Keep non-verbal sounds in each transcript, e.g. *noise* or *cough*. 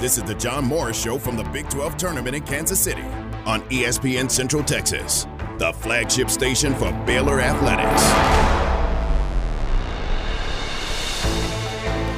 This is the John Morris Show from the Big 12 tournament in Kansas City on ESPN Central Texas, the flagship station for Baylor Athletics.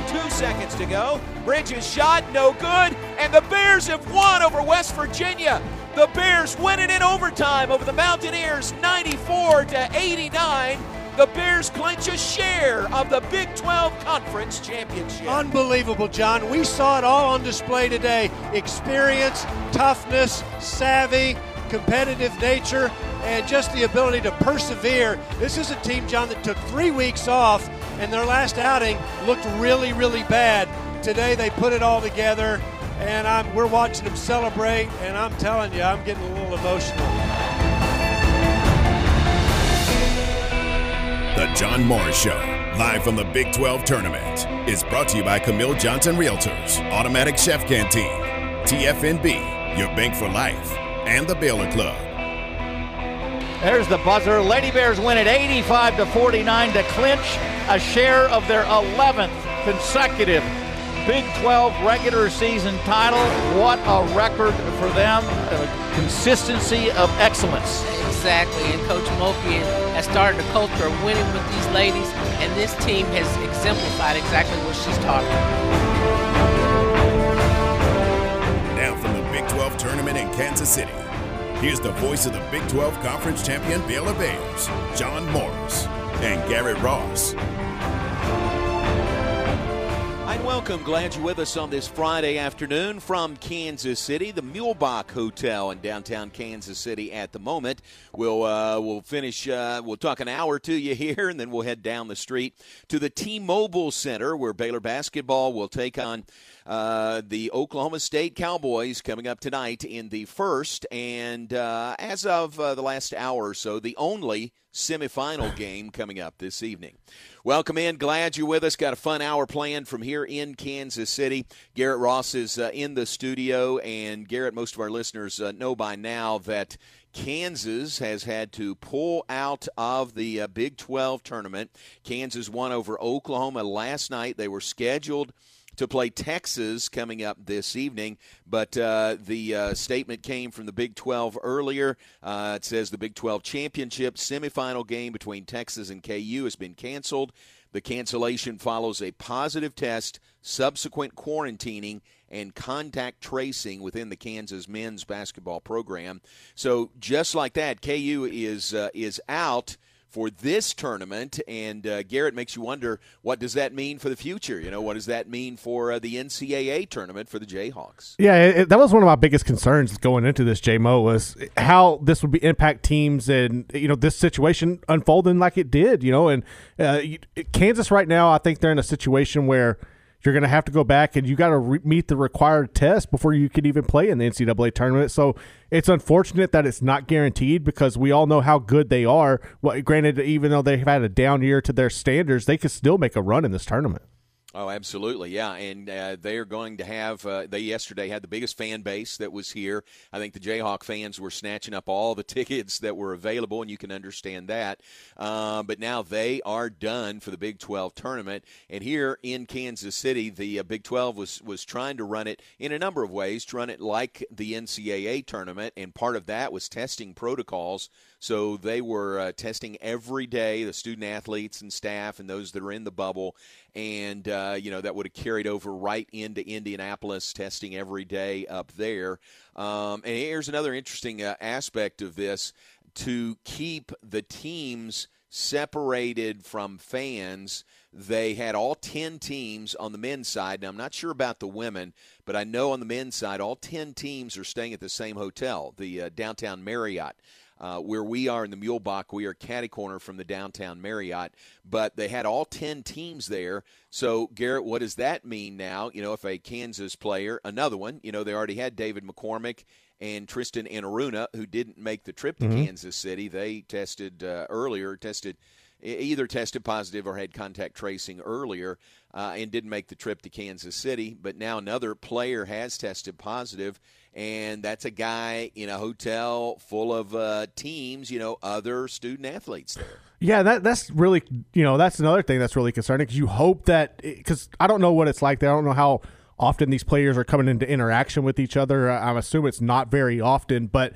Two seconds to go. Bridges shot, no good, and the Bears have won over West Virginia. The Bears win it in overtime over the Mountaineers 94 to 89 the Bears clinch a share of the Big 12 Conference Championship. Unbelievable, John. We saw it all on display today experience, toughness, savvy, competitive nature, and just the ability to persevere. This is a team, John, that took three weeks off, and their last outing looked really, really bad. Today they put it all together, and I'm, we're watching them celebrate, and I'm telling you, I'm getting a little emotional. The John Morris Show, live from the Big 12 tournament, is brought to you by Camille Johnson Realtors, Automatic Chef Canteen, TFNB, your bank for life, and the Baylor Club. There's the buzzer. Lady Bears win it 85 to 49 to clinch a share of their 11th consecutive Big 12 regular season title. What a record for them. A consistency of excellence. Exactly. And Coach Mulkey has started a culture of winning with these ladies, and this team has exemplified exactly what she's talking about. Now from the Big 12 tournament in Kansas City, here's the voice of the Big 12 Conference champion Baylor Bears, John Morris, and Garrett Ross welcome. Glad you're with us on this Friday afternoon from Kansas City, the Muehlebach Hotel in downtown Kansas City. At the moment, we'll uh, we'll finish. Uh, we'll talk an hour to you *laughs* here, and then we'll head down the street to the T-Mobile Center, where Baylor basketball will take on uh, the Oklahoma State Cowboys coming up tonight in the first, and uh, as of uh, the last hour or so, the only semifinal *sighs* game coming up this evening. Welcome in. Glad you're with us. Got a fun hour planned from here in Kansas City. Garrett Ross is uh, in the studio, and Garrett, most of our listeners uh, know by now that Kansas has had to pull out of the uh, Big 12 tournament. Kansas won over Oklahoma last night. They were scheduled to play Texas coming up this evening. But uh, the uh, statement came from the Big 12 earlier. Uh, it says the Big 12 championship semifinal game between Texas and KU has been canceled. The cancellation follows a positive test, subsequent quarantining, and contact tracing within the Kansas men's basketball program. So just like that, KU is uh, is out for this tournament. And uh, Garrett makes you wonder what does that mean for the future? You know, what does that mean for uh, the NCAA tournament for the Jayhawks? Yeah, it, that was one of my biggest concerns going into this. JMO was how this would be impact teams and you know this situation unfolding like it did. You know, and uh, Kansas right now, I think they're in a situation where you're going to have to go back and you got to re- meet the required test before you can even play in the NCAA tournament. So it's unfortunate that it's not guaranteed because we all know how good they are. Well, granted, even though they've had a down year to their standards, they could still make a run in this tournament. Oh, absolutely, yeah, and uh, they are going to have. Uh, they yesterday had the biggest fan base that was here. I think the Jayhawk fans were snatching up all the *laughs* tickets that were available, and you can understand that. Uh, but now they are done for the Big 12 tournament, and here in Kansas City, the uh, Big 12 was was trying to run it in a number of ways, to run it like the NCAA tournament, and part of that was testing protocols so they were uh, testing every day, the student athletes and staff and those that are in the bubble. And, uh, you know, that would have carried over right into Indianapolis, testing every day up there. Um, and here's another interesting uh, aspect of this to keep the teams separated from fans. They had all 10 teams on the men's side. Now, I'm not sure about the women, but I know on the men's side, all 10 teams are staying at the same hotel, the uh, downtown Marriott. Uh, where we are in the Muehlebach, we are catty corner from the downtown Marriott, but they had all 10 teams there. So, Garrett, what does that mean now? You know, if a Kansas player, another one, you know, they already had David McCormick and Tristan Enaruna, who didn't make the trip to mm-hmm. Kansas City. They tested uh, earlier, tested either tested positive or had contact tracing earlier uh, and didn't make the trip to Kansas City. But now another player has tested positive and that's a guy in a hotel full of uh, teams, you know, other student athletes there. Yeah, that that's really, you know, that's another thing that's really concerning because you hope that because I don't know what it's like there. I don't know how often these players are coming into interaction with each other. I'm assuming it's not very often, but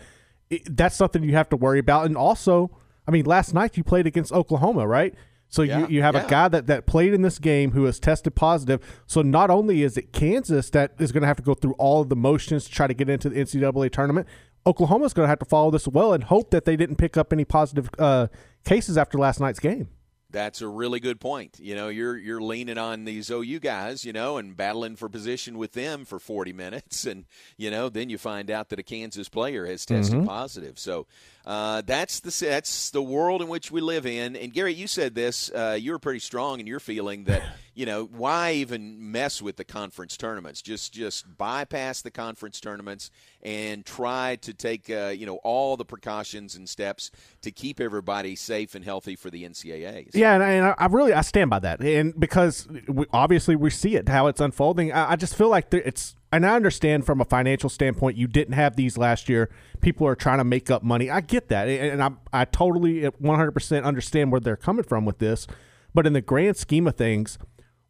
it, that's something you have to worry about. And also, I mean, last night you played against Oklahoma, right? So Yeah, you, you have yeah. a guy that, that played in this game who has tested positive. So not only is it Kansas that is going to have to go through all of the motions to try to get into the NCAA tournament, Oklahoma's going to have to follow this well and hope that they didn't pick up any positive uh, cases after last night's game. That's a really good point. You know, you're you're leaning on these OU guys, you know, and battling for position with them for 40 minutes, *laughs* and you know, then you find out that a Kansas player has tested positive. So uh, that's the that's the world in which we live in. And Gary, you said this. Uh, you were pretty strong in your feeling that *laughs* you know why even mess with the conference tournaments? Just just bypass the conference tournaments and try to take uh, you know all the precautions and steps to keep everybody safe and healthy for the NCAAs. Yeah, and, I- and I, really I stand by that, and because we, obviously we see it how it's unfolding. I, I just feel like there, it's, and I understand from a financial standpoint, you didn't have these last year. People are trying to make up money. I get that, and, I I totally 100 percent understand where they're coming from with this. But in the grand scheme of things,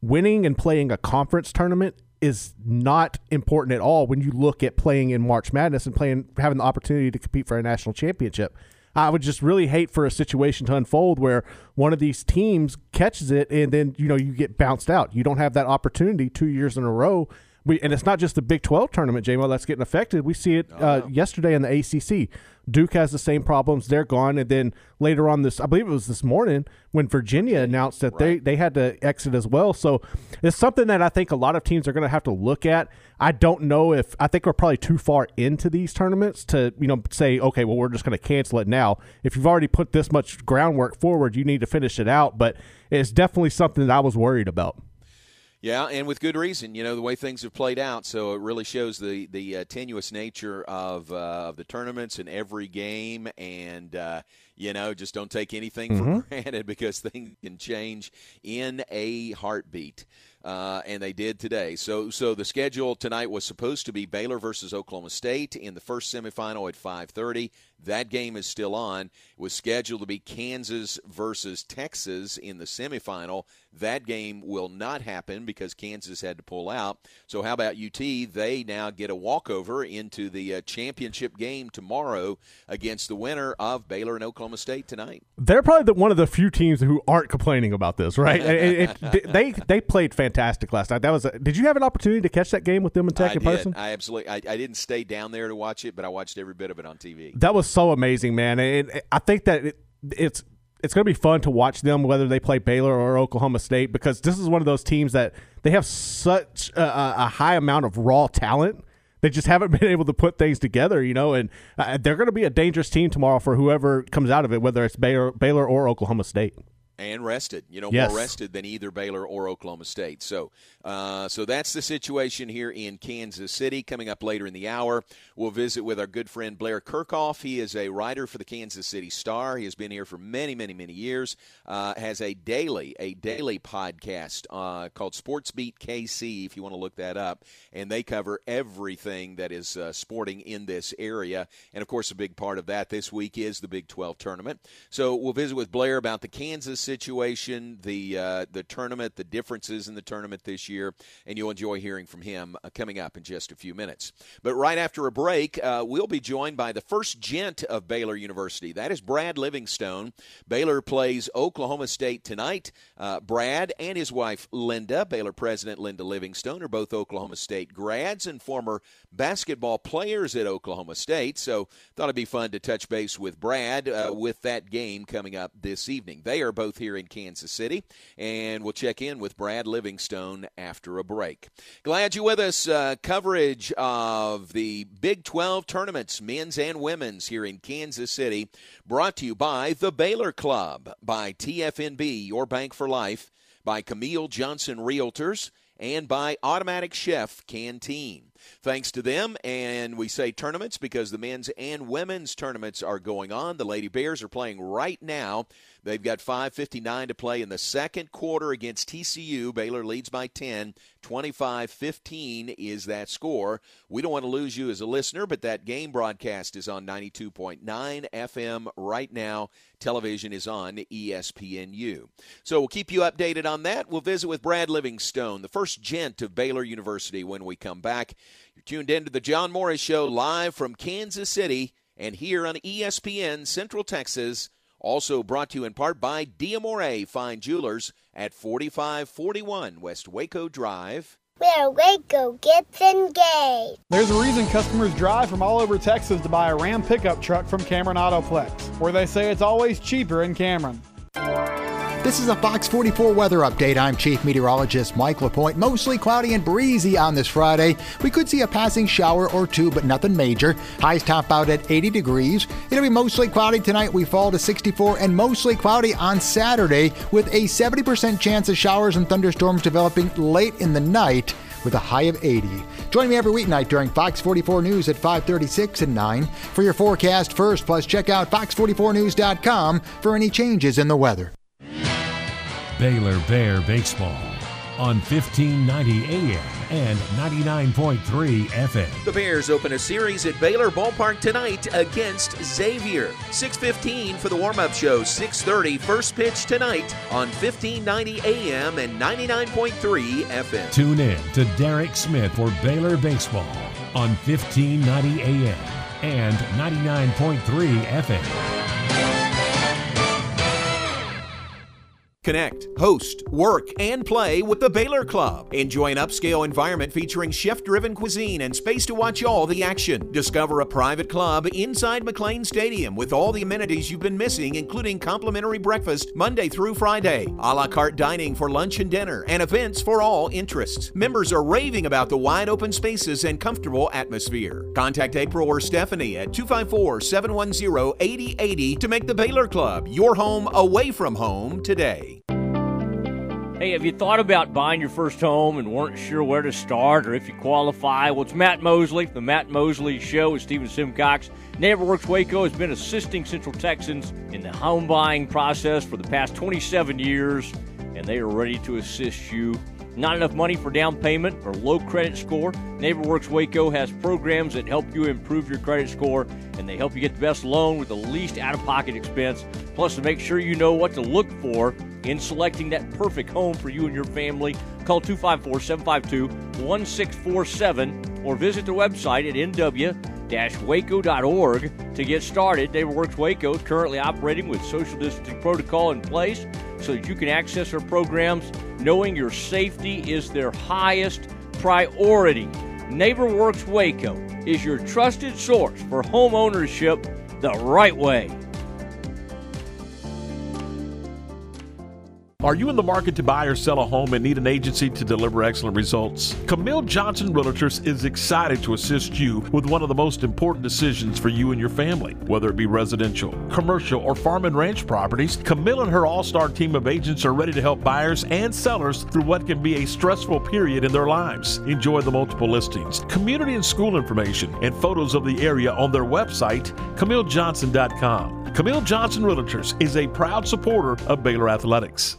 winning and playing a conference tournament is not important at all when you look at playing in March Madness and playing having the opportunity to compete for a national championship. I would just really hate for a situation to unfold where one of these teams catches it and then you know you get bounced out. You don't have that opportunity two years in a row. We, and it's not just the Big 12 tournament, JMO, that's getting affected. We see it uh, yesterday in the ACC. Duke has the same problems. They're gone. And then later on this, I believe it was this morning when Virginia announced that they, they had to exit as well. So it's something that I think a lot of teams are going to have to look at. I don't know if I think we're probably too far into these tournaments to, you know, say, okay, well, we're just going to cancel it now. If you've already put this much groundwork forward, you need to finish it out. But it's definitely something that I was worried about. Yeah, and with good reason. You know the way things have played out, so it really shows the the uh, tenuous nature of uh, of the tournaments and every game, and uh, you know just don't take anything for granted *laughs* because things can change in a heartbeat. Uh, and they did today. So, so the schedule tonight was supposed to be Baylor versus Oklahoma State in the first semifinal at 5:30. That game is still on. It was scheduled to be Kansas versus Texas in the semifinal. That game will not happen because Kansas had to pull out. So, how about UT? They now get a walkover into the uh, championship game tomorrow against the winner of Baylor and Oklahoma State tonight. They're probably the, one of the few teams who aren't complaining about this, right? *laughs* It- it- they they played fantastic last night. That was. A, did you have an opportunity to catch that game with them and Tech I in did. person? I absolutely. I, I didn't stay down there to watch it, but I watched every bit of it on TV. That was so amazing, man. And it, I think that it, it's it's going to be fun to watch them whether they play Baylor or Oklahoma State because this is one of those teams that they have such a, a a high amount of raw talent. They just haven't *laughs* been able to put things together, you know, and uh, they're going to be a dangerous team tomorrow for whoever comes out of it, whether it's Baylor, Baylor or Oklahoma State. and rested. You know, Yes. more rested than either Baylor or Oklahoma State. So, uh, so that's the situation here in Kansas City. Coming up later in the hour, we'll visit with our good friend Blair Kerkhoff. He is a writer for the Kansas City Star. He has been here for many, many, many years. Uh, has a daily, a daily podcast uh, called Sports Beat KC. If you want to look that up, and they cover everything that is uh, sporting in this area. And of course, a big part of that this week is the Big 12 tournament. So we'll visit with Blair about the Kansas situation, the uh, the tournament, the differences in the tournament this year, and you'll enjoy hearing from him uh, coming up in just a few minutes. But right after a break, uh, we'll be joined by the first gent of Baylor University. That is Brad Livingstone. Baylor plays Oklahoma State tonight. Uh, Brad and his wife Linda, Baylor President Linda Livingstone, are both Oklahoma State grads and former basketball players at Oklahoma State. So thought it'd be fun to touch base with Brad uh, with that game coming up this evening. They are both here in Kansas City, and we'll check in with Brad Livingstone after a break. Glad you're with us. Uh, coverage of the Big 12 tournaments, men's and women's, here in Kansas City, brought to you by the Baylor Club, by TFNB, Your Bank for Life, by Camille Johnson Realtors, and by Automatic Chef Canteen. Thanks to them, and we say tournaments because the men's and women's tournaments are going on. The Lady Bears are playing right now. They've got 5.59 to play in the second quarter against TCU. Baylor leads by 10. 25 15 is that score. We don't want to lose you as a listener, but that game broadcast is on 92.9 FM right now. Television is on ESPNU. So we'll keep you updated on that. We'll visit with Brad Livingstone, the first gent of Baylor University, when we come back. You're tuned in to the John Morris Show live from Kansas City and here on ESPN Central Texas. Also brought to you in part by Diamore Fine Jewelers at 4541 West Waco Drive. Where Waco gets engaged. There's a reason customers drive from all over Texas to buy a Ram pickup truck from Cameron Autoplex, where they say it's always cheaper in Cameron. This is a Fox 44 weather update. I'm Chief Meteorologist Mike LaPointe. Mostly cloudy and breezy on this Friday. We could see a passing shower or two, but nothing major. Highs top out at 80 degrees. It'll be mostly cloudy tonight. We fall to 64 and mostly cloudy on Saturday with a 70% chance of showers and thunderstorms developing late in the night with a high of 80. Join me every weeknight during Fox 44 News at 536 and 9 for your forecast first. Plus, check out fox44news.com for any changes in the weather. Baylor Bear Baseball on 1590 AM and 99.3 FM. The Bears open a series at Baylor Ballpark tonight against Xavier. 6:15 for the warm-up show. 6:30 first pitch tonight on 1590 AM and 99.3 FM. Tune in to Derek Smith for Baylor Baseball on 1590 AM and 99.3 FM. Connect, host, work, and play with the Baylor Club. Enjoy an upscale environment featuring chef driven cuisine and space to watch all the action. Discover a private club inside McLane Stadium with all the amenities you've been missing, including complimentary breakfast Monday through Friday, a la carte dining for lunch and dinner, and events for all interests. Members are raving about the wide open spaces and comfortable atmosphere. Contact April or Stephanie at 254 710 8080 to make the Baylor Club your home away from home today. Hey, have you thought about buying your first home and weren't sure where to start or if you qualify? Well, it's Matt Mosley, the Matt Mosley Show with Stephen Simcox. NeighborWorks Waco has been assisting Central Texans in the home buying process for the past 27 years, and they are ready to assist you. Not enough money for down payment or low credit score? NeighborWorks Waco has programs that help you improve your credit score, and they help you get the best loan with the least out of pocket expense. Plus, to make sure you know what to look for in selecting that perfect home for you and your family, call 254 752 1647 or visit the website at nw waco.org to get started. NeighborWorks Waco is currently operating with social distancing protocol in place so that you can access our programs knowing your safety is their highest priority. NeighborWorks Waco is your trusted source for home ownership the right way. Are you in the market to buy or sell a home and need an agency to deliver excellent results? Camille Johnson Realtors is excited to assist you with one of the most important decisions for you and your family. Whether it be residential, commercial, or farm and ranch properties, Camille and her all star team of agents are ready to help buyers and sellers through what can be a stressful period in their lives. Enjoy the multiple listings, community and school information, and photos of the area on their website, CamilleJohnson.com. Camille Johnson Realtors is a proud supporter of Baylor Athletics.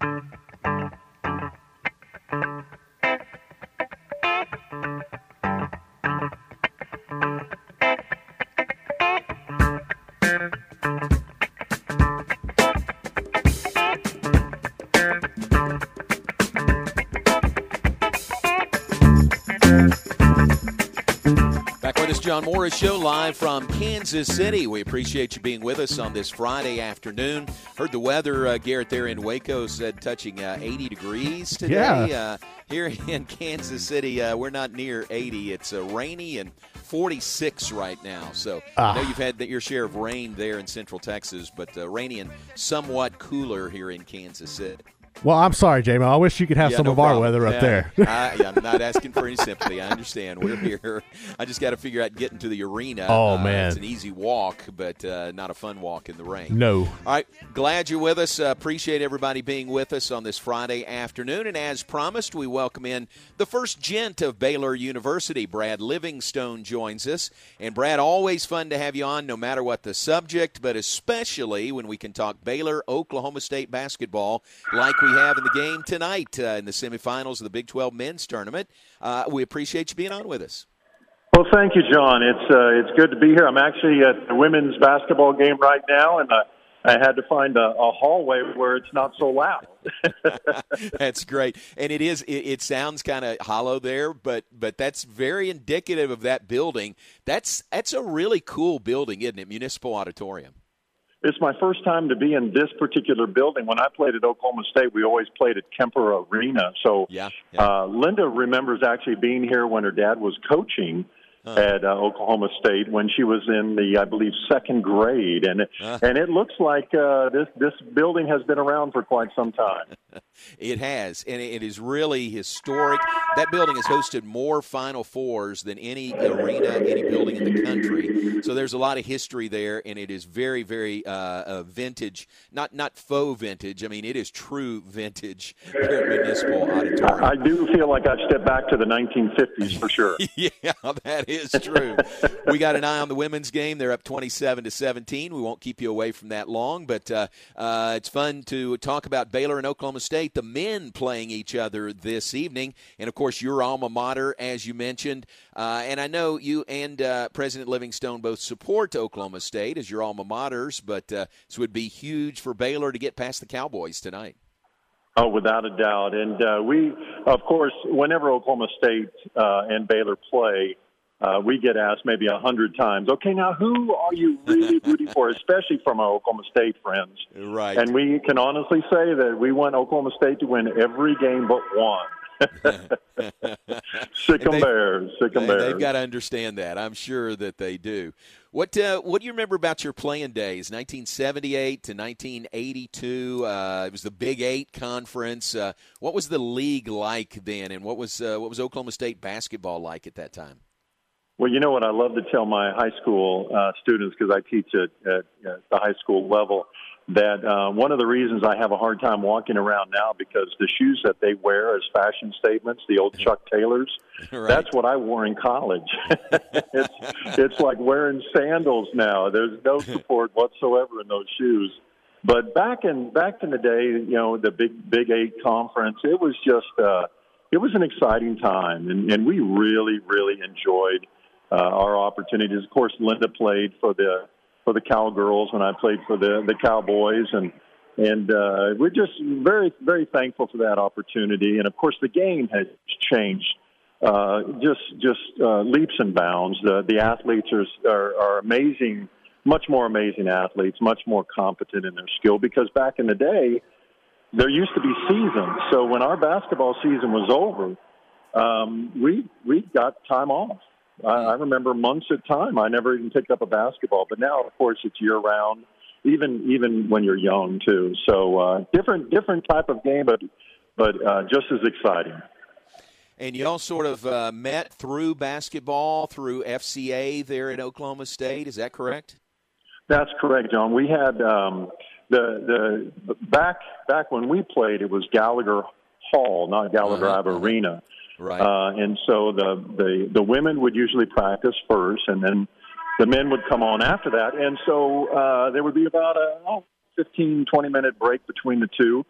Thank you. John Morris Show live from Kansas City. We appreciate you being with us on this Friday afternoon. Heard the weather, uh, Garrett, there in Waco said touching uh, 80 degrees today. Yeah. Uh, here *laughs* in Kansas City, uh, we're not near 80. It's uh, rainy and 46 right now. So I know Ah. you've had your share of rain there in Central Texas, but uh, rainy and somewhat cooler here in Kansas City. Well, I'm sorry, J-Mo. I wish you could have Yeah, some no of our weather up Yeah, there. *laughs* I, I'm not asking for any sympathy. I understand. We're here. I just got to figure out getting to the arena. Oh, Uh, man. it's an easy walk, but uh, not a fun walk in the rain. No. All right, glad you're with us. Uh, appreciate everybody being with us on this Friday afternoon. And as promised, we welcome in the first gent of Baylor University. Brad Livingstone joins us. And Brad, always fun to have you on, no matter what the subject, but especially when we can talk Baylor, Oklahoma State basketball, like we have in the game tonight uh, in the semifinals of the Big 12 men's tournament. Uh, we appreciate you being on with us. Well, thank you, John. It's uh, it's good to be here. I'm actually at the women's basketball game right now, and uh, I had to find a, a hallway where it's not so loud. *laughs* *laughs* that's great, and it is. It, it sounds kind of hollow there, but but that's very indicative of that building. That's that's a really cool building, isn't it? Municipal Auditorium. It's my first time to be in this particular building. When I played at Oklahoma State, we always played at Kemper Arena. So yeah, Uh, Linda remembers actually being here when her dad was coaching at uh, Oklahoma State when she was in the, I believe, second grade, and Uh. and it looks like uh, this this building has been around for quite some time. *laughs* It has, and it is really historic. That building has hosted more Final Fours than any arena, any building in the country. So there's a lot of history there, and it is very, very uh, uh, vintage. Not not faux vintage. I mean, it is true vintage here at Municipal Auditorium. I do feel like I've stepped back to the 1950s for sure. *laughs* yeah, that is true. we got an eye on the women's game. They're up 27 to 17. We won't keep you away from that long, but uh, uh, it's fun to talk about Baylor and Oklahoma State, the men playing each other this evening, and of course your alma mater, as you mentioned. Uh, and I know you and uh, President Livingstone both support Oklahoma State as your alma maters, but uh, this would be huge for Baylor to get past the Cowboys tonight. Oh, without a doubt. And uh, we, of course, whenever Oklahoma State uh, and Baylor play, uh, we get asked maybe a hundred times, okay, now who are you really rooting for, *laughs* especially from our Oklahoma State friends? Right. And we can honestly say that we want Oklahoma State to win every game but one. *laughs* And they- Bears, sick 'em they- Bears. They've got to understand that. I'm sure that they do. What uh, What do you remember about your playing days, 1978 to 1982? Uh, it was the Big Eight conference. Uh, what was the league like then, and what was uh, what was Oklahoma State basketball like at that time? Well, you know what I love to tell my high school uh, students because I teach at, at, at the high school level that uh, one of the reasons I have a hard time walking around now because the shoes that they wear as fashion statements, the old Chuck Taylors, *laughs* Right. that's what I wore in college. *laughs* it's it's like wearing sandals now. There's no *laughs* support whatsoever in those shoes. But back in back in the day, you know, the big Big Eight conference, it was just uh, it was an exciting time, and, and we really really enjoyed uh, our opportunities. Of course, Linda played for the for the Cowgirls, and I played for the the Cowboys, and and uh, we're just very very thankful for that opportunity. And of course, the game has changed uh, just just uh, leaps and bounds. The the athletes are, are are amazing, much more amazing athletes, much more competent in their skill. Because back in the day, there used to be seasons. So when our basketball season was over, um, we we got time off. I, I remember months at time. I never even picked up a basketball. But now, of course, it's year round. Even even when you're young too. So uh, different different type of game, but but uh, just as exciting. And you all sort of uh, met through basketball, through FCA there at Oklahoma State. Is that correct? That's correct, John. We had um, the the back back when we played, it was Gallagher Hall, not Gallagher Uh-huh, Arena. Right. Uh, and so the, the the women would usually practice first, and then the men would come on after that. And so uh, there would be about a oh, 15, 20 minute break between the two.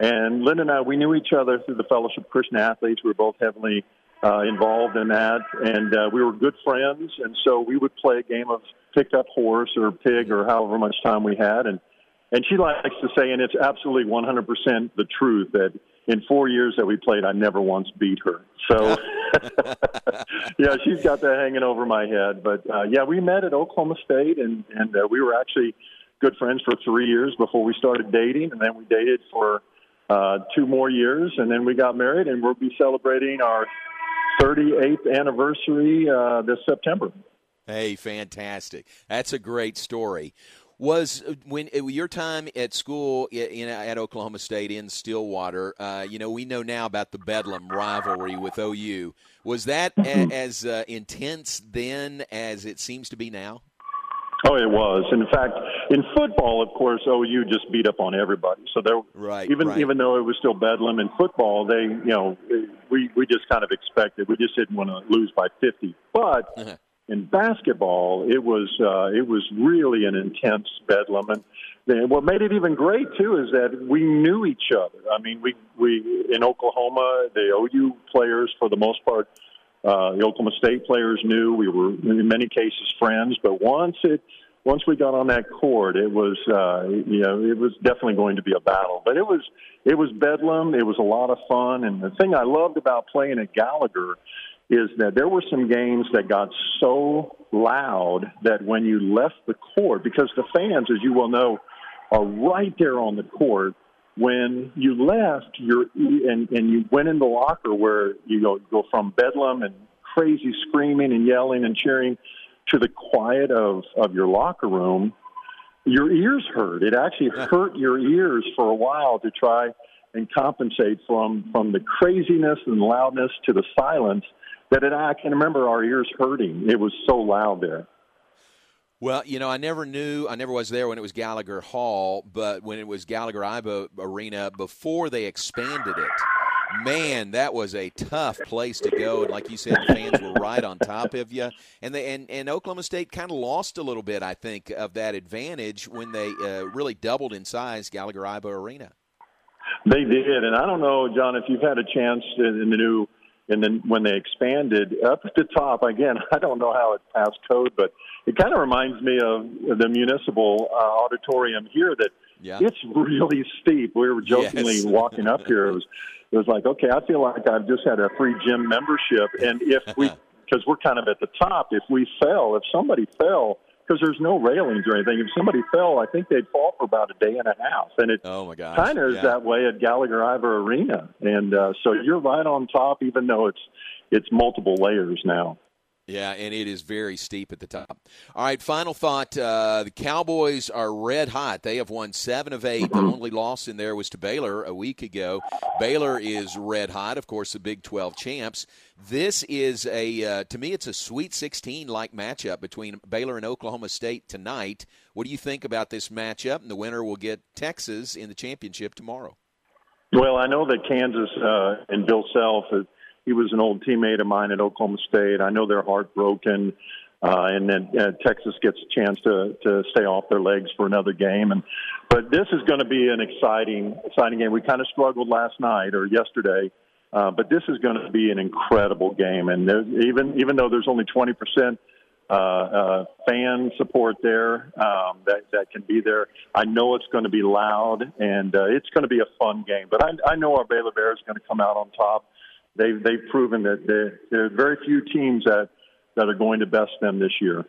And Lynn and I, we knew each other through the Fellowship of Christian Athletes. We were both heavily uh, involved in that, and uh, we were good friends. And so we would play a game of pick up horse or pig or however much time we had. And and she likes to say, and it's absolutely 100% the truth that in four years that we played, I never once beat her. So *laughs* *laughs* yeah, she's got that hanging over my head. But uh, yeah, we met at Oklahoma State, and and uh, we were actually good friends for three years before we started dating, and then we dated for uh, two more years, and then we got married, and we'll be celebrating our 38th anniversary uh, this September. Hey, fantastic! That's a great story. Was uh, when uh, your time at school in, at Oklahoma State in Stillwater? Uh, you know, we know now about the Bedlam rivalry with OU. Was that a, as uh, intense then as it seems to be now? Oh, it was. In fact, in football, of course, OU just beat up on everybody. So there, right, even right. even though it was still bedlam in football, they, you know, we we just kind of expected. We just didn't want to lose by fifty. But uh-huh. In basketball, it was uh, it was really an intense bedlam, and and what made it even great too is that we knew each other. I mean, we we in Oklahoma, the OU players for the most part uh, the Oklahoma State players knew we were in many cases friends, but once it once we got on that court, it was uh, you know it was definitely going to be a battle. But it was it was bedlam. It was a lot of fun, and the thing I loved about playing at Gallagher is that there were some games that got so loud that when you left the court, because the fans, as you well know, are right there on the court when you left your and, and you went in the locker where you go, go from bedlam and crazy screaming and yelling and cheering to the quiet of, of your locker room, your ears hurt. It actually hurt your ears for a while to try and compensate from from the craziness and loudness to the silence that it, I can remember our ears hurting. It was so loud there. Well, you know, I never knew, I never was there when it was Gallagher Hall, but when it was Gallagher Iba Arena before they expanded it, man, that was a tough place to go. And like you said, the fans were right on top of you. And they, and, and Oklahoma State kind of lost a little bit, I think, of that advantage when they uh, really doubled in size Gallagher Iba Arena. They did, and I don't know, John, if you've had a chance in the new, and then when they expanded up at the top again. *laughs* I don't know how it passed code, but it kind of reminds me of the municipal uh, auditorium here that yeah. it's really steep. We were jokingly yes. walking up here. It was, it was like, okay, I feel like I've just had a free gym membership. And if we, *laughs* because we're kind of at the top, if we fell, if somebody fell, because there's no railings or anything, if somebody fell, I think they'd fall for about a day and a half. And it oh my gosh, kind of is that way at Gallagher Iba Arena. And uh, so you're right on top, even though it's it's multiple layers now. Yeah, and it is very steep at the top. All right, final thought. Uh, the Cowboys are red hot. They have won seven of eight. The only loss in there was to Baylor a week ago. Baylor is red hot, of course, the Big 12 champs. This is a, uh, to me, it's a Sweet 16 like matchup between Baylor and Oklahoma State tonight. What do you think about this matchup? And the winner will get Texas in the championship tomorrow. Well, I know that Kansas uh, and Bill Self he was an old teammate of mine at Oklahoma State. I know they're heartbroken. Uh, and then uh, Texas gets a chance to to stay off their legs for another game. And but this is going to be an exciting exciting game. We kind of struggled last night or yesterday, uh, but this is going to be an incredible game. And even even though there's only 20 percent uh, uh, fan support there um, that that can be there, I know it's going to be loud and uh, it's going to be a fun game. But I, I know our Baylor Bears are going to come out on top they've they've proven that there, there are very few teams that that are going to best them this year.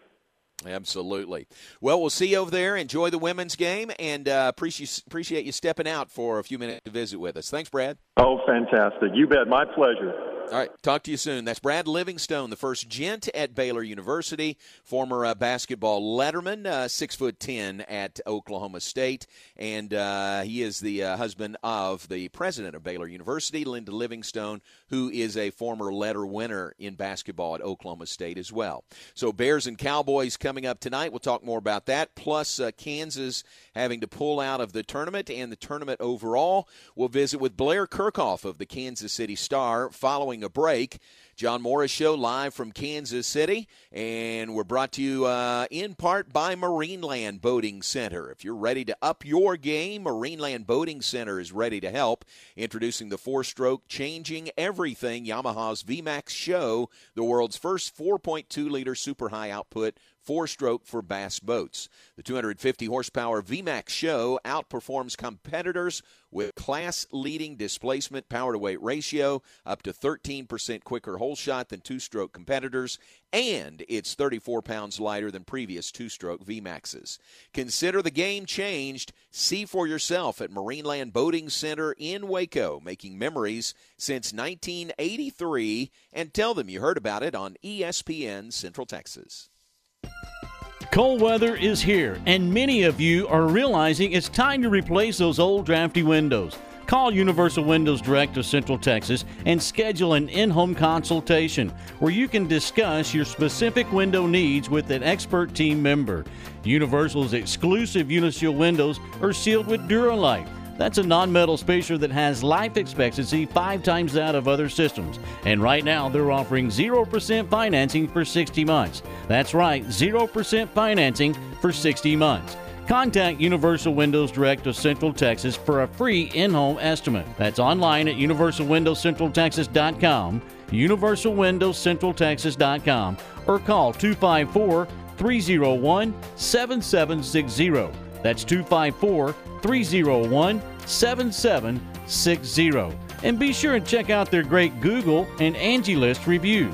Absolutely. Well, we'll see you over there. Enjoy the women's game, and uh, appreciate appreciate you stepping out for a few minutes to visit with us. Thanks, Brad. Oh, fantastic! You bet. My pleasure. All right, talk to you soon. That's Brad Livingstone, the first gent at Baylor University, former uh, basketball letterman, uh, six foot ten at Oklahoma State, and uh, he is the uh, husband of the president of Baylor University, Linda Livingstone, who is a former letter winner in basketball at Oklahoma State as well. So Bears and Cowboys coming up tonight. We'll talk more about that. Plus uh, Kansas having to pull out of the tournament and the tournament overall. We'll visit with Blair Kerkhoff of the Kansas City Star following a break. John Morris Show live from Kansas City, and we're brought to you uh, in part by Marineland Boating Center. If you're ready to up your game, Marineland Boating Center is ready to help. Introducing the four stroke, changing everything Yamaha's VMAX SHO, the world's first 4.2 liter super high output four stroke for bass boats. The 250 horsepower VMAX SHO outperforms competitors with class leading displacement power to weight ratio, up to 13% quicker hole shot than two stroke competitors, and it's 34 pounds lighter than previous two stroke VMAXs. Consider the game changed. See for yourself at Marineland Boating Center in Waco, making memories since 1983, and tell them you heard about it on ESPN Central Texas. Cold weather is here, and many of you are realizing it's time to replace those old drafty windows. Call Universal Windows Direct of Central Texas and schedule an in home consultation where you can discuss your specific window needs with an expert team member. Universal's exclusive Uniseal windows are sealed with Duralite. That's a non metal spacer that has life expectancy five times that of other systems. And right now, they're offering 0% financing for 60 months. That's right, 0% financing for 60 months. Contact Universal Windows Direct of Central Texas for a free in home estimate. That's online at universalwindowscentraltexas.com, universalwindowscentraltexas.com, or call 254 301 7760. That's 254 301 7760. And be sure and check out their great Google and Angie List reviews.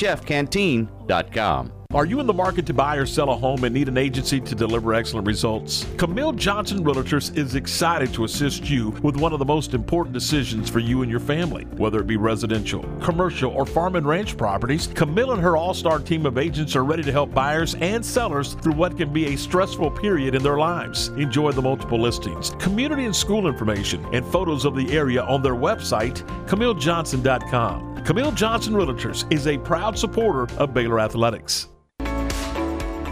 automaticchefcanteen.com. Are you in the market to buy or sell a home and need an agency to deliver excellent results? Camille Johnson Realtors is excited to assist you with one of the most important decisions for you and your family. Whether it be residential, commercial, or farm and ranch properties, Camille and her all star team of agents are ready to help buyers and sellers through what can be a stressful period in their lives. Enjoy the multiple listings, community and school information, and photos of the area on their website, CamilleJohnson.com. Camille Johnson Realtors is a proud supporter of Baylor Athletics.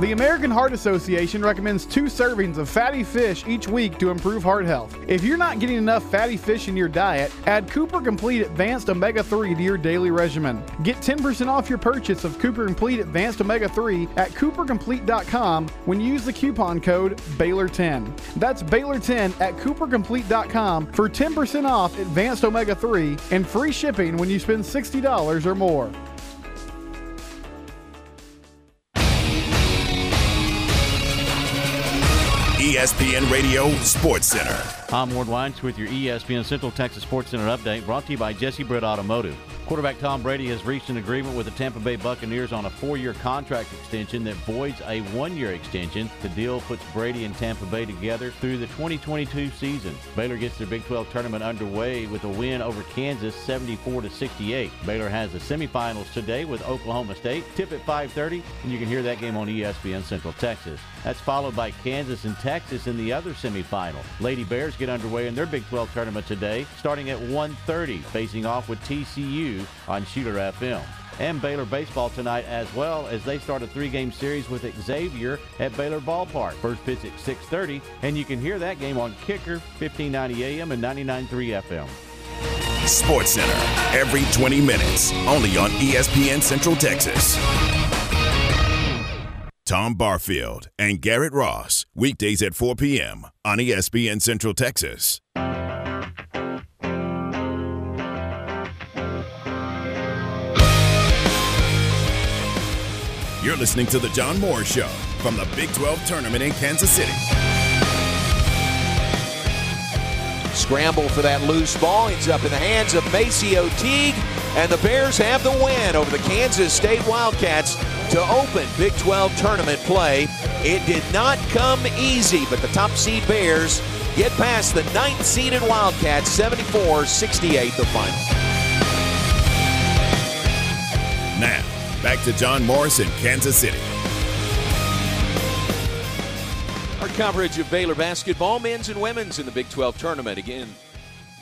The American Heart Association recommends two servings of fatty fish each week to improve heart health. If you're not getting enough fatty fish in your diet, add Cooper Complete Advanced Omega 3 to your daily regimen. Get 10% off your purchase of Cooper Complete Advanced Omega 3 at coopercomplete.com when you use the coupon code Baylor10. That's Baylor10 at coopercomplete.com for 10% off Advanced Omega 3 and free shipping when you spend $60 or more. ESPN Radio Sports Center. I'm Ward Weitz with your ESPN Central Texas Sports Center update brought to you by Jesse Britt Automotive. Quarterback Tom Brady has reached an agreement with the Tampa Bay Buccaneers on a four-year contract extension that voids a one-year extension. The deal puts Brady and Tampa Bay together through the 2022 season. Baylor gets their Big 12 tournament underway with a win over Kansas 74 to 68. Baylor has the semifinals today with Oklahoma State. Tip at 5:30, and you can hear that game on ESPN Central Texas. That's followed by Kansas and Texas in the other semifinal. Lady Bears get underway in their Big 12 tournament today, starting at 1:30, facing off with TCU on Shooter FM. And Baylor baseball tonight as well as they start a three-game series with Xavier at Baylor Ballpark. First pitch at 6:30, and you can hear that game on Kicker 1590 AM and 99.3 FM. Sports Center every 20 minutes, only on ESPN Central Texas. Tom Barfield and Garrett Ross, weekdays at 4 p.m. on ESPN Central Texas. You're listening to The John Morris Show from the Big 12 tournament in Kansas City. Scramble for that loose ball. It's up in the hands of MaCio Teague, and the Bears have the win over the Kansas State Wildcats to open Big 12 tournament play. It did not come easy, but the top seed Bears get past the ninth seeded Wildcats 74 68, the final. Back to John Morris in Kansas City. Our coverage of Baylor basketball, men's and women's in the Big 12 tournament. Again,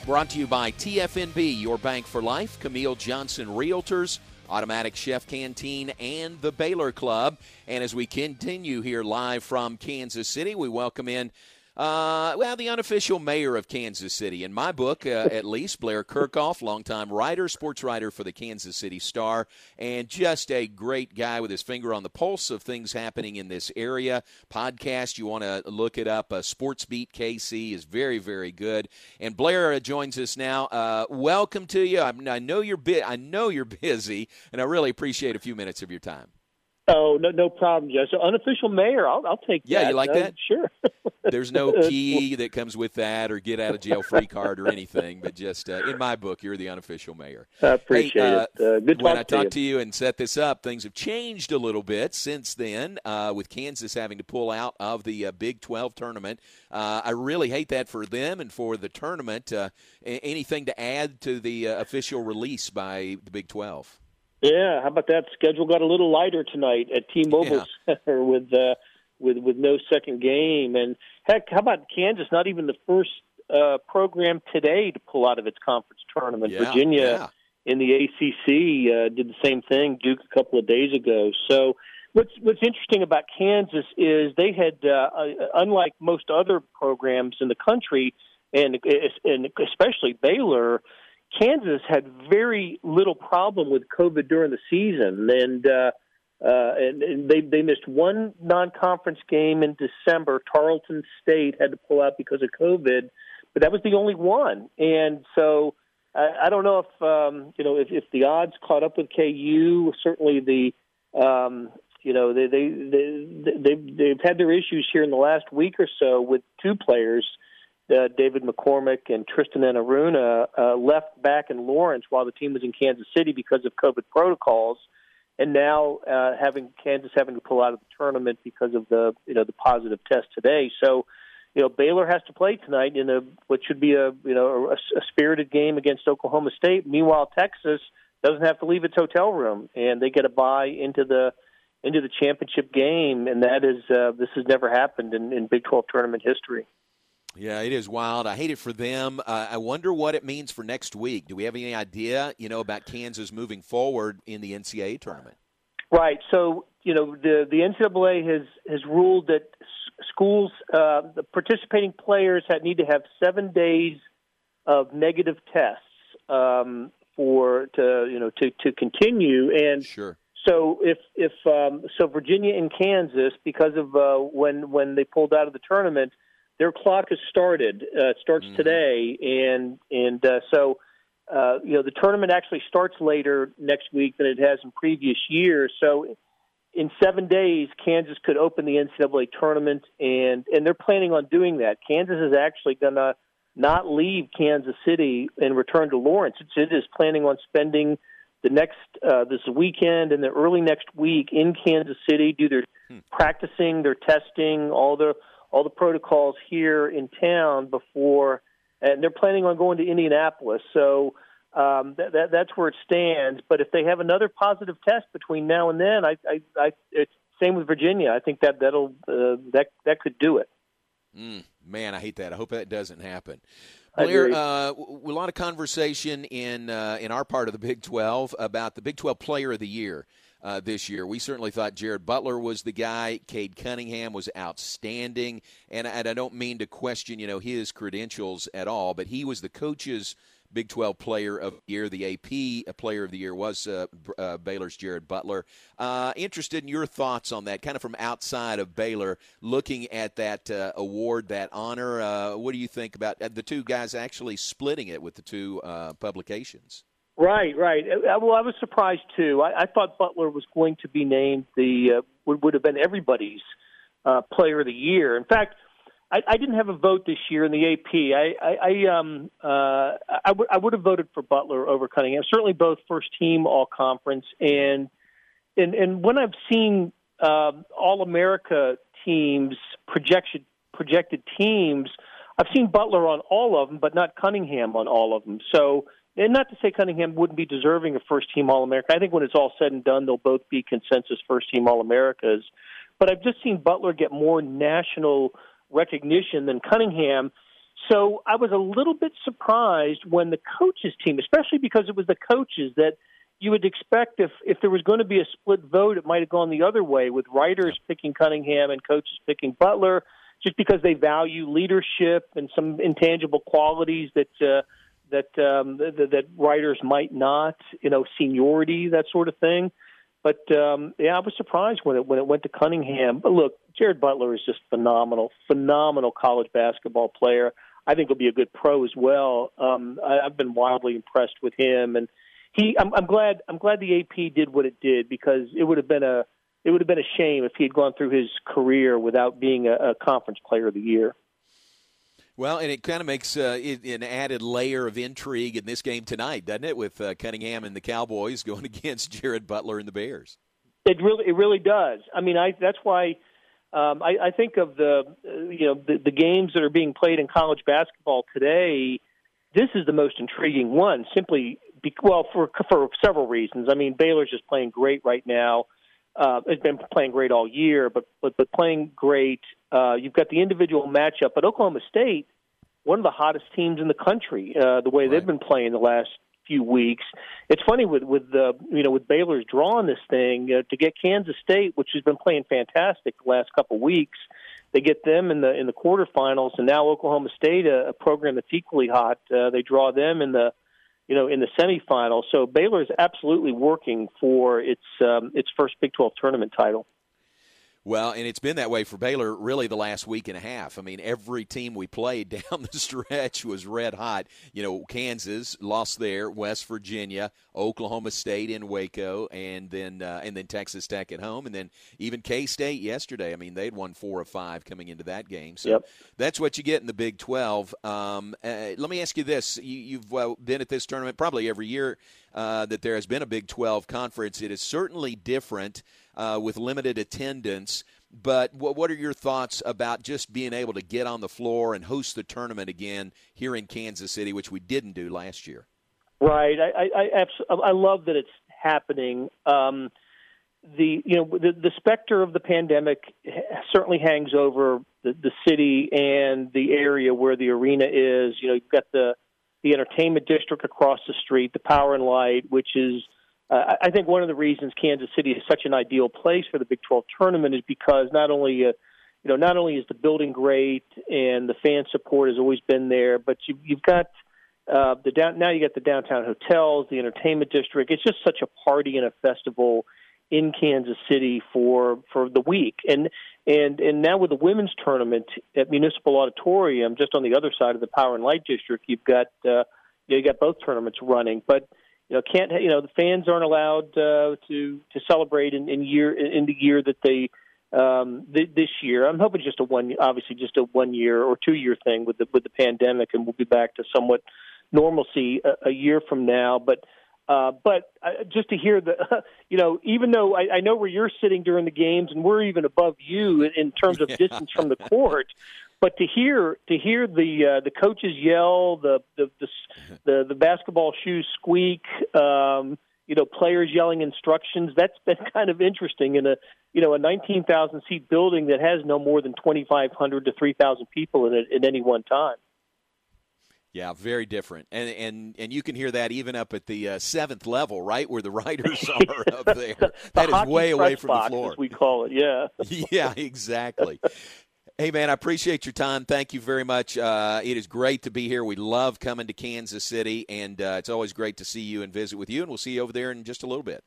brought to you by TFNB, your bank for life, Camille Johnson Realtors. Automatic Chef Canteen, and the Baylor Club. And as we continue here live from Kansas City, we welcome in uh, well, the unofficial mayor of Kansas City, in my book, uh, at least, Blair Kerkhoff, longtime writer, sports writer for the Kansas City Star, and just a great guy with his finger on the pulse of things happening in this area. Podcast, you want to look it up. Uh, Sports Beat KC is very, very good. And Blair uh, joins us now. Uh, welcome to you. I, I know you're I know you're *laughs* busy, and I really appreciate a few minutes of your time. Oh no, no problem, Joe. So unofficial mayor, I'll, I'll take yeah, that. Yeah, you like uh, that? Sure. *laughs* There's no *laughs* key that comes with that or get out of jail free card or anything, but just uh, in my book, you're the unofficial mayor. I appreciate hey, uh, it. Uh, good when I to talked you. to you and set this up, things have changed a little bit since then, uh, with Kansas having to pull out of the uh, Big 12 tournament. Uh, I really hate that for them and for the tournament. Uh, anything to add to the official release by the Big 12? Yeah, how about that? Schedule got a little lighter tonight at T-Mobile Yeah. Center with uh, with with no second game, and heck, how about Kansas? Not even the first uh, program today to pull out of its conference tournament. Yeah, Virginia yeah. in the ACC uh, did the same thing. Duke a couple of days ago. So. What's What's interesting about Kansas is they had, uh, uh, unlike most other programs in the country, and and especially Baylor, Kansas had very little problem with COVID during the season, and uh, uh, and, and they they missed one non-conference game in December. Tarleton State had to pull out because of COVID, but that was the only one. And so I, I don't know if um, you know if, if the odds caught up with KU. Certainly the um, you know they they they they've, they've had their issues here in the last week or so with two players uh, David McCormick and Tristan Enaruna uh, left back in Lawrence while the team was in Kansas City because of COVID protocols, and now uh, having Kansas having to pull out of the tournament because of the you know the positive test today. So, you know Baylor has to play tonight in a what should be a you know a, a spirited game against Oklahoma State. Meanwhile, Texas doesn't have to leave its hotel room, and they get a bye into the into the championship game, and that is uh, this has never happened in, in Big 12 tournament history. Yeah, it is wild. I hate it for them. Uh, I wonder what it means for next week. Do we have any idea, you know, about Kansas moving forward in the NCAA tournament? Right. So you know the the NCAA has has ruled that schools, uh, the participating players, had, need to have seven days of negative tests um, for to you know to to continue. And sure. So if if um, so, Virginia and Kansas, because of uh, when when they pulled out of the tournament, their clock has started. Uh, it starts today, and and uh, so uh, you know the tournament actually starts later next week than it has in previous years. So in seven days, Kansas could open the NCAA tournament, and and they're planning on doing that. Kansas is actually going to not leave Kansas City and return to Lawrence. It's, it is planning on spending the next uh, this weekend and the early next week in Kansas City, do their practicing, their testing, all the all the protocols here in town before, and they're planning on going to Indianapolis. So um, that, that that's where it stands. But if they have another positive test between now and then, I, I, I it's same with Virginia. I think that that'll uh, that that could do it. Mm, man, I hate that. I hope that doesn't happen. Blair, uh, a lot of conversation in uh, in our part of the Big 12 about the Big 12 Player of the Year uh, this year. We certainly thought Jared Butler was the guy. Cade Cunningham was outstanding, and, and I don't mean to question you know his credentials at all, but he was the coach's Big 12 Player of the Year. The AP Player of the Year was uh, uh, Baylor's Jared Butler. Uh, interested in your thoughts on that, kind of from outside of Baylor, looking at that uh, award, that honor. Uh, what do you think about uh, the two guys actually splitting it with the two uh, publications? Right, right. Uh, Well, I was surprised too. I, I thought Butler was going to be named the uh, would, would have been everybody's uh, Player of the Year. In fact, I, I didn't have a vote this year in the AP. I, I, I um uh I would I would have voted for Butler over Cunningham. Certainly both first team All Conference and and and when I've seen um, All America teams projection projected teams, I've seen Butler on all of them, but not Cunningham on all of them. So, and not to say Cunningham wouldn't be deserving of first team All America. I think when it's all said and done, they'll both be consensus first team All Americas. But I've just seen Butler get more national recognition than Cunningham. So I was a little bit surprised when the coaches team, especially because it was the coaches that you would expect if if there was going to be a split vote, it might have gone the other way with writers picking Cunningham and coaches picking Butler, just because they value leadership and some intangible qualities that uh, that um, that, that writers might not, you know, seniority, that sort of thing. But um, yeah, I was surprised when it when it went to Cunningham. But look, Jared Butler is just phenomenal, phenomenal college basketball player. I think he'll be a good pro as well. Um, I, I've been wildly impressed with him, and he. I'm, I'm glad. I'm glad the AP did what it did because it would have been a it would have been a shame if he had gone through his career without being a, a conference player of the year. Well, and it kind of makes uh, it, an added layer of intrigue in this game tonight, doesn't it? With uh, Cunningham and the Cowboys *laughs* going against Jared Butler and the Bears. It really, it really does. I mean, I that's why um, I, I think of the uh, you know the, the games that are being played in college basketball today. This is the most intriguing one, simply be, well for for several reasons. I mean, Baylor's just playing great right now. Uh, it's been playing great all year, but but but playing great. Uh, you've got the individual matchup, but Oklahoma State, one of the hottest teams in the country, uh, the way right. they've been playing the last few weeks. It's funny with with the you know with Baylor's drawing this thing uh, to get Kansas State, which has been playing fantastic the last couple weeks. They get them in the in the quarterfinals, and now Oklahoma State, a, a program that's equally hot, uh, they draw them in the you know in the semifinals. So Baylor is absolutely working for its um, its first Big 12 tournament title. Well, and it's been that way for Baylor really the last week and a half. I mean, every team we played *laughs* down the stretch was red hot. You know, Kansas lost there, West Virginia, Oklahoma State in Waco, and then uh, and then Texas Tech at home, and then even K State yesterday. I mean, they'd won four of five coming into that game. So yep. that's what you get in the Big Twelve. Um, uh, let me ask you this: you, have uh, been at this tournament probably every year uh, that there has been a Big Twelve conference. It is certainly different uh, with limited attendance. But what, are your thoughts about just being able to get on the floor and host the tournament again here in Kansas City, which we didn't do last year? Right. I I, I, I love that it's happening. Um, the you know the, the specter of the pandemic certainly hangs over the, the city and the area where the arena is. You know, you've got the the entertainment district across the street, the Power and Light, which is uh, I think one of the reasons Kansas City is such an ideal place for the Big 12 tournament is because not only uh, you know not only is the building great and the fan support has always been there, but you, you've got uh, the down now you got the downtown hotels, the entertainment district. It's just such a party and a festival in Kansas City for for the week, and and and now with the women's tournament at Municipal Auditorium, just on the other side of the Power and Light District, you've got uh, you, got both tournaments running, but you know can't you know the fans aren't allowed uh, to to celebrate in, in year in the year that they um th- this year i'm hoping just a one obviously just a one year or two year thing with the with the pandemic and we'll be back to somewhat normalcy a, a year from now but uh but uh, just to hear the *laughs* you know even though I, I know where you're sitting during the games and we're even above you in, in terms of *laughs* yeah. distance from the court but to hear to hear the uh, the coaches yell, the the the *laughs* the, the basketball shoes squeak, um, you know, players yelling instructions. That's been *laughs* kind of interesting in a you know a 19,000 seat building that has no more than 2,500 to 3,000 people in it at any one time. Yeah, very different, and and and you can hear that even up at the uh, seventh level, right where the *laughs* writers are up there. the that is way away from box, the floor. we call it. Yeah. yeah, exactly. Hey, man, I appreciate your time. Thank you very much. Uh, it is great to be here. We love coming to Kansas City, and uh, it's always great to see you and visit with you. And we'll see you over there in just a little bit.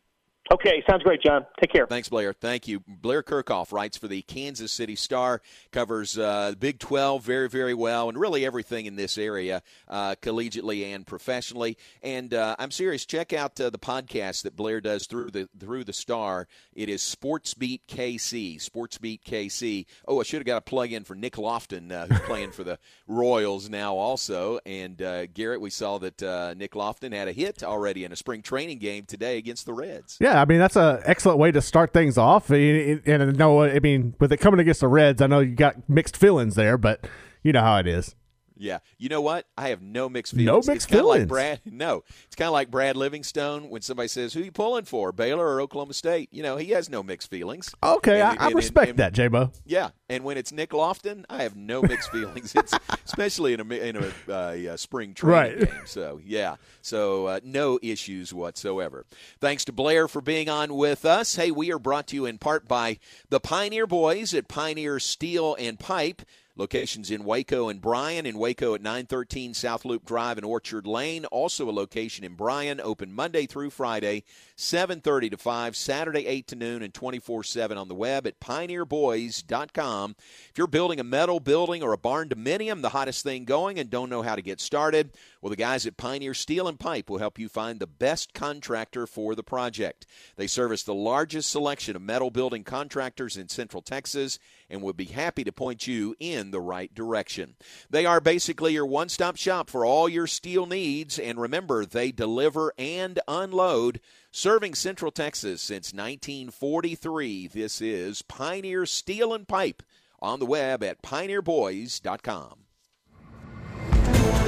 Okay, sounds great, John. Take care. Thanks, Blair. Thank you. Blair Kerkhoff writes for the Kansas City Star, covers uh, Big 12 very, very well, and really everything in this area, uh, collegiately and professionally. And uh, I'm serious. Check out uh, the podcast that Blair does through the through the Star. It is Sports Beat KC. Sports Beat KC. Oh, I should have got a plug in for Nick Loftin, uh, who's playing for the Royals now, also. And uh, Garrett, we saw that Nick Loftin had a hit already in a spring training game today against the Reds. Yeah. I mean that's an excellent way to start things off. And, uh, no, I mean with it coming against the Reds, I know you got mixed feelings there, but you know how it is. Yeah, you know what? I have no mixed feelings. No mixed it's feelings. Like Brad, *laughs* no, it's kind of like Brad Livingstone when somebody says, "Who you pulling for, Baylor or Oklahoma State?" You know, he has no mixed feelings. Okay, And- I, I respect and- that, J Mo. Yeah, and when it's Nick Loftin, I have no mixed *laughs* feelings. It's especially in a in a uh, spring training Right. game. So yeah, so uh, no issues whatsoever. Thanks to Blair for being on with us. Hey, we are brought to you in part by the Pioneer Boys at Pioneer Steel and Pipe. Locations in Waco and Bryan. In Waco at 913 South Loop Drive and Orchard Lane. Also a location in Bryan, open Monday through Friday, 7:30 to 5, Saturday 8 to noon, and 24/7 on the web at pioneerboys.com. If you're building a metal building or a barn dominium, the hottest thing going, and don't know how to get started, well, the guys at Pioneer Steel and Pipe will help you find the best contractor for the project. They service the largest selection of metal building contractors in Central Texas and would be happy to point you in the right direction. They are basically your one stop shop for all your steel needs, and remember, they deliver and unload. Serving Central Texas since 1943, this is Pioneer Steel and Pipe on the web at pioneerboys.com.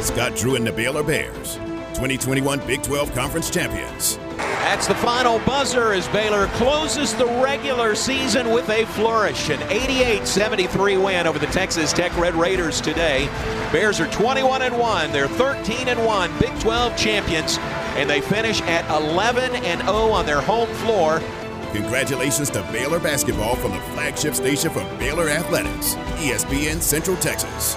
Scott Drew and the Baylor Bears, 2021 Big 12 Conference champions. That's the final buzzer as Baylor closes the regular season with a flourish. An 88 73 win over the Texas Tech Red Raiders today. Bears are 21 and 1. They're 13 and 1 Big 12 champions, and they finish at 11 and 0 on their home floor. Congratulations to Baylor basketball from the flagship station for Baylor Athletics, ESPN Central Texas.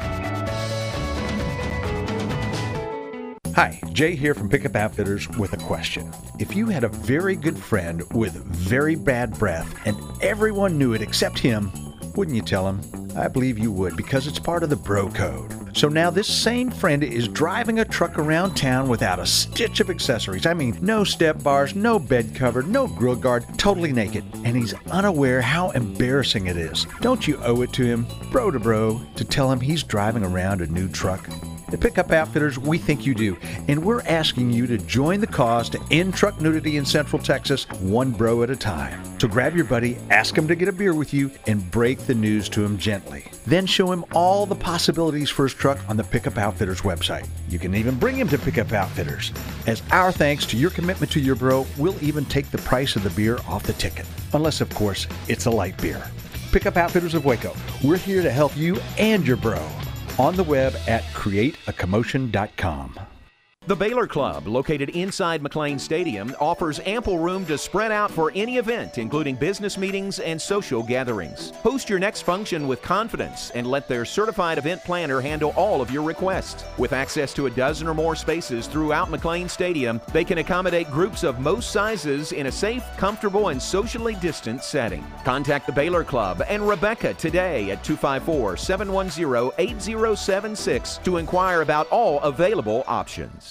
Hi, Jay here from Pickup Outfitters with a question. If you had a very good friend with very bad breath and everyone knew it except him, wouldn't you tell him? I believe you would because it's part of the bro code. So now this same friend is driving a truck around town without a stitch of accessories. I mean, no step bars, no bed cover, no grill guard, totally naked. And he's unaware how embarrassing it is. Don't you owe it to him, bro to bro, to tell him he's driving around a new truck? At Pickup Outfitters, we think you do, and we're asking you to join the cause to end truck nudity in Central Texas, one bro at a time. So grab your buddy, ask him to get a beer with you, and break the news to him gently. Then show him all the possibilities for his truck on the Pickup Outfitters website. You can even bring him to Pickup Outfitters. As our thanks to your commitment to your bro, we'll even take the price of the beer off the ticket. Unless, of course, it's a light beer. Pickup Outfitters of Waco. We're here to help you and your bro on the web at createacommotion.com. The Baylor Club, located inside McLane Stadium, offers ample room to spread out for any event, including business meetings and social gatherings. Host your next function with confidence and let their certified event planner handle all of your requests. With access to a dozen or more spaces throughout McLane Stadium, they can accommodate groups of most sizes in a safe, comfortable, and socially distant setting. Contact the Baylor Club and Rebecca today at 254 710 8076 to inquire about all available options.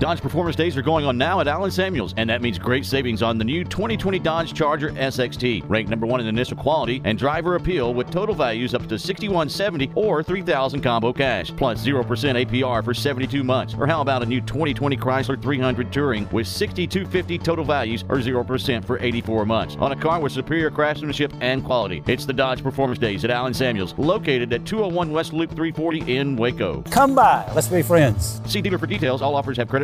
Dodge Performance Days are going on now at Allen Samuels, and that means great savings on the new 2020 Dodge Charger SXT, ranked number one in initial quality and driver appeal with total values up to 6170 or 3000 combo cash, plus 0% APR for 72 months. Or how about a new 2020 Chrysler 300 Touring with 6250 total values or 0% for 84 months on a car with superior craftsmanship and quality. It's the Dodge Performance Days at Allen Samuels, located at 201 West Loop 340 in Waco. Come by, let's be friends. See dealer for details. All offers have credit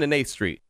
and 8th Street.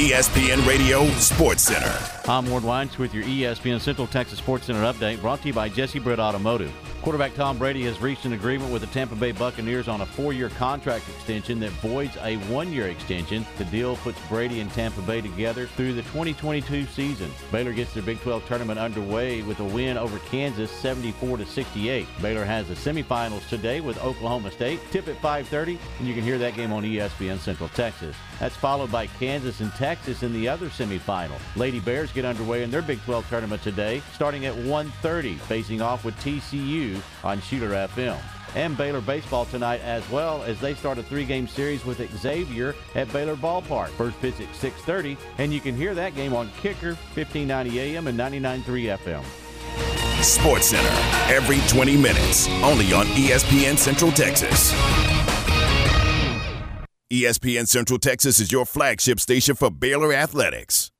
ESPN Radio Sports Center. I'm Ward Weins with your ESPN Central Texas Sports Center update brought to you by Jesse Britt Automotive. Quarterback Tom Brady has reached an agreement with the Tampa Bay Buccaneers on a four year contract extension that voids a one year extension. The deal puts Brady and Tampa Bay together through the 2022 season. Baylor gets their Big 12 tournament underway with a win over Kansas 74 to 68. Baylor has the semifinals today with Oklahoma State. Tip at 5:30, and you can hear that game on ESPN Central Texas. That's followed by Kansas and Texas in the other semifinal. Lady Bears get underway in their Big 12 tournament today, starting at 1:30, facing off with TCU on Shooter FM. And Baylor baseball tonight as well as they start a three-game series with Xavier at Baylor Ballpark. First pitch at 6:30, and you can hear that game on Kicker 1590 AM and 99.3 FM. Sports Center every 20 minutes, only on ESPN Central Texas. ESPN Central Texas is your flagship station for Baylor Athletics.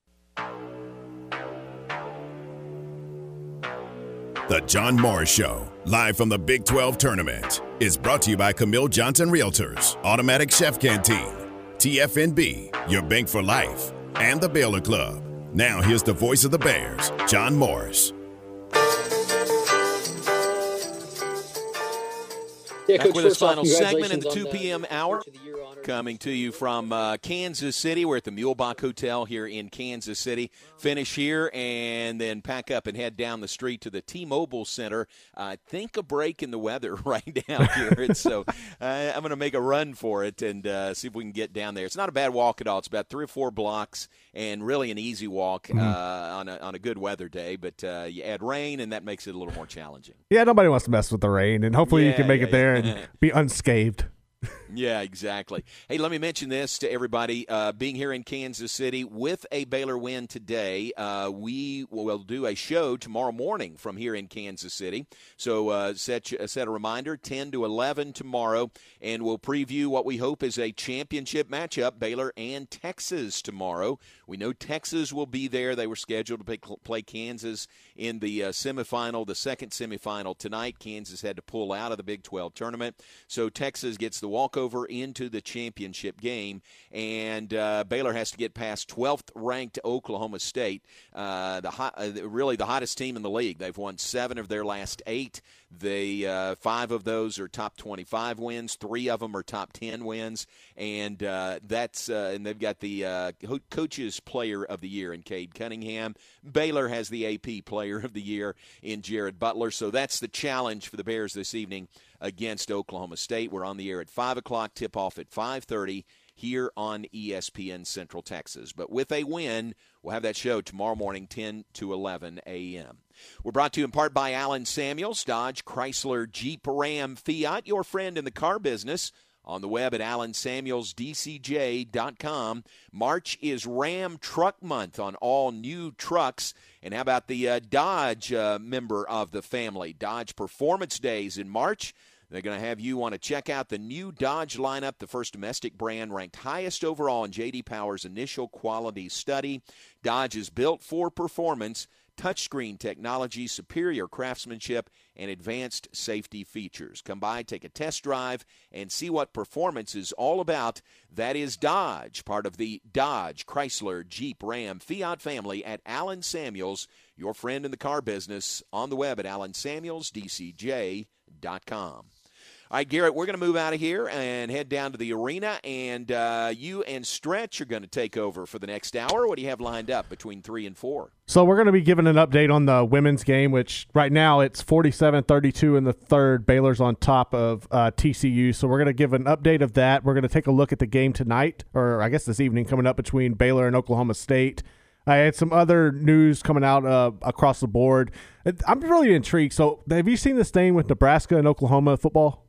The John Morris Show, live from the Big 12 tournament, is brought to you by Camille Johnson Realtors, Automatic Chef Canteen, TFNB, your bank for life, and the Baylor Club. Now, here's the voice of the Bears, John Morris. Yeah, Back with this final segment in the 2 p.m. hour. Coming to you from uh, Kansas City. We're at the Muehlebach Hotel here in Kansas City. Finish here and then pack up and head down the street to the T-Mobile Center. I uh, think a break in the weather *laughs* right now here. so *laughs* uh, I'm going to make a run for it and uh, see if we can get down there. It's not a bad walk at all. It's about three or four blocks and really an easy walk mm-hmm. on, a, on a good weather day. But uh, you add rain and that makes it a little more challenging. Yeah, nobody wants to mess with the rain. And hopefully Yeah, you can make yeah, it there yeah. and be unscathed. *laughs* Yeah, exactly. Hey, let me mention this to everybody. Uh, being here in Kansas City with a Baylor win today, uh, we will do a show tomorrow morning from here in Kansas City. So uh, set set a reminder, ten to eleven tomorrow, and we'll preview what we hope is a championship matchup, Baylor and Texas tomorrow. We know Texas will be there. They were scheduled to play, play Kansas in the uh, semifinal, the second semifinal tonight. Kansas had to pull out of the Big 12 tournament, so Texas gets the walkover into the championship game, and uh, Baylor has to get past 12th ranked Oklahoma State, uh, the hot, uh, really the hottest team in the league. They've won seven of their last eight. They uh, five of those are top 25 wins. Three of them are top 10 wins, and uh, that's uh, and they've got the uh, coaches player of the year in Cade Cunningham. Baylor has the AP player of the year in Jared Butler. So that's the challenge for the Bears this evening against Oklahoma State. We're on the air at five o'clock. Tip off at 5:30 here on ESPN Central Texas. But with a win, we'll have that show tomorrow morning, 10 to 11 a.m. We're brought to you in part by Allen Samuels, Dodge, Chrysler, Jeep, Ram, Fiat, your friend in the car business. On the web at alansamuelsdcj.com. March is Ram Truck Month on all new trucks. And how about the uh, Dodge uh, member of the family? Dodge Performance Days in March. They're going to have you want to check out the new Dodge lineup, the first domestic brand ranked highest overall in J.D. Power's initial quality study. Dodge is built for performance, touchscreen technology, superior craftsmanship, and advanced safety features. Come by, take a test drive, and see what performance is all about. That is Dodge, part of the Dodge, Chrysler, Jeep, Ram, Fiat family at Allen Samuels, your friend in the car business, on the web at alansamuelsdcj.com. All right, Garrett, we're going to move out of here and head down to the arena, and uh, you and Stretch are going to take over for the next hour. What do you have lined up between three and four? So we're going to be giving an update on the women's game, which right now it's 47-32 in the third. Baylor's on top of uh, TCU. So we're going to give an update of that. We're going to take a look at the game tonight, or I guess this evening, coming up between Baylor and Oklahoma State. I had some other news coming out uh, across the board. I'm really intrigued. So have you seen this thing with Nebraska and Oklahoma football?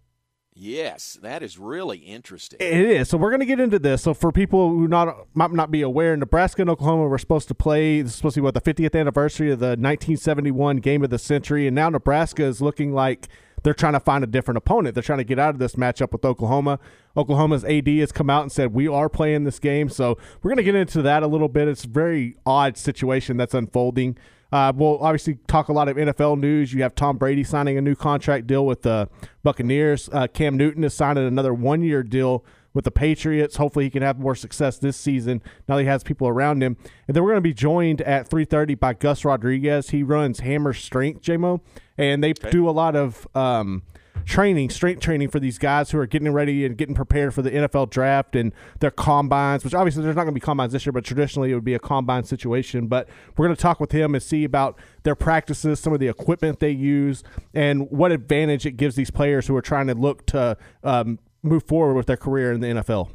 Yes, that is really interesting. It is. So we're going to get into this. So for people who not might not be aware, Nebraska and Oklahoma were supposed to play. This is supposed to be what the 50th anniversary of the 1971 game of the century, and now Nebraska is looking like they're trying to find a different opponent. They're trying to get out of this matchup with Oklahoma. Oklahoma's AD has come out and said we are playing this game. So we're going to get into that a little bit. It's a very odd situation that's unfolding. Uh, we'll obviously talk a lot of NFL news. You have Tom Brady signing a new contract deal with the Buccaneers. Uh, Cam Newton is signing another one year deal with the Patriots. Hopefully, he can have more success this season. Now he has people around him. And then we're going to be joined at 3:30 by Gus Rodriguez. He runs Hammer Strength, JMO, and they okay. do a lot of um, training, strength training for these guys who are getting ready and getting prepared for the NFL draft and their combines, which obviously there's not going to be combines this year, but traditionally it would be a combine situation. But we're going to talk with him and see about their practices, some of the equipment they use, and what advantage it gives these players who are trying to look to um, move forward with their career in the NFL.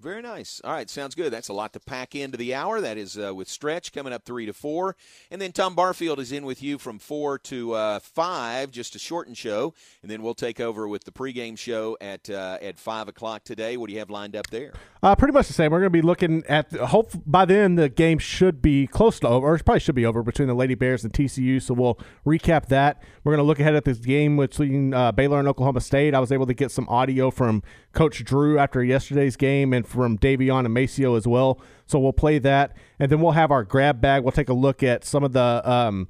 Very nice. All right, sounds good. That's a lot to pack into the hour. That is uh, with Stretch coming up three to four, and then Tom Barfield is in with you from four to uh, five, just a shortened show, and then we'll take over with the pregame show at uh, at five o'clock today. What do you have lined up there? Uh, pretty much the same. We're going to be looking at. Hope by then the game should be close to over, or it probably should be over between the Lady Bears and TCU. So we'll recap that. We're going to look ahead at this game between uh, Baylor and Oklahoma State. I was able to get some audio from Coach Drew after yesterday's game and from Davion and MaCio as well. So we'll play that, and then we'll have our grab bag. We'll take a look at some of the um,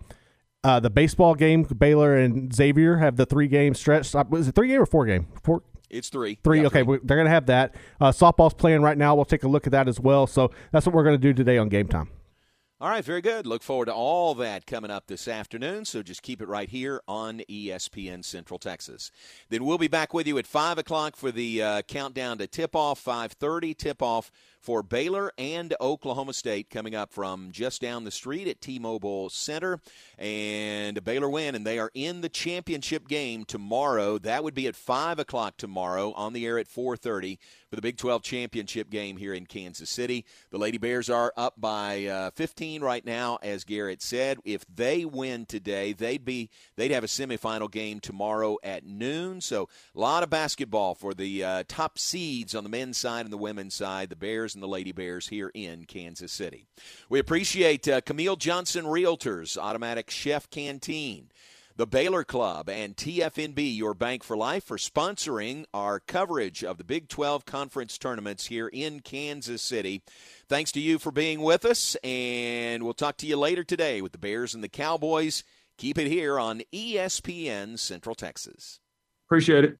uh, the baseball game. Baylor and Xavier have the three game stretch. Uh, is it three game or four game? Four. It's three. Three. Yeah, okay, three. they're going to have that. Uh, softball's playing right now. We'll take a look at that as well. So that's what we're going to do today on Game Time. All right, very good. Look forward to all that coming up this afternoon. So just keep it right here on ESPN Central Texas. Then we'll be back with you at five o'clock for the uh, countdown to tip off. Five thirty tip off for Baylor and Oklahoma State coming up from just down the street at T-Mobile Center. And Baylor win, and they are in the championship game tomorrow. That would be at five o'clock tomorrow on the air at four thirty for the Big 12 championship game here in Kansas City. The Lady Bears are up by uh, 15 right now, as Garrett said. If they win today, they'd be they'd have a semifinal game tomorrow at noon. So a lot of basketball for the uh, top seeds on the men's side and the women's side. The Bears and the Lady Bears here in Kansas City. We appreciate uh, Camille Johnson Realtors, Automatic Chef Canteen the Baylor Club, and TFNB, your bank for life, for sponsoring our coverage of the Big 12 conference tournaments here in Kansas City. Thanks to you for being with us, and we'll talk to you later today with the Bears and the Cowboys. Keep it here on ESPN Central Texas. Appreciate it.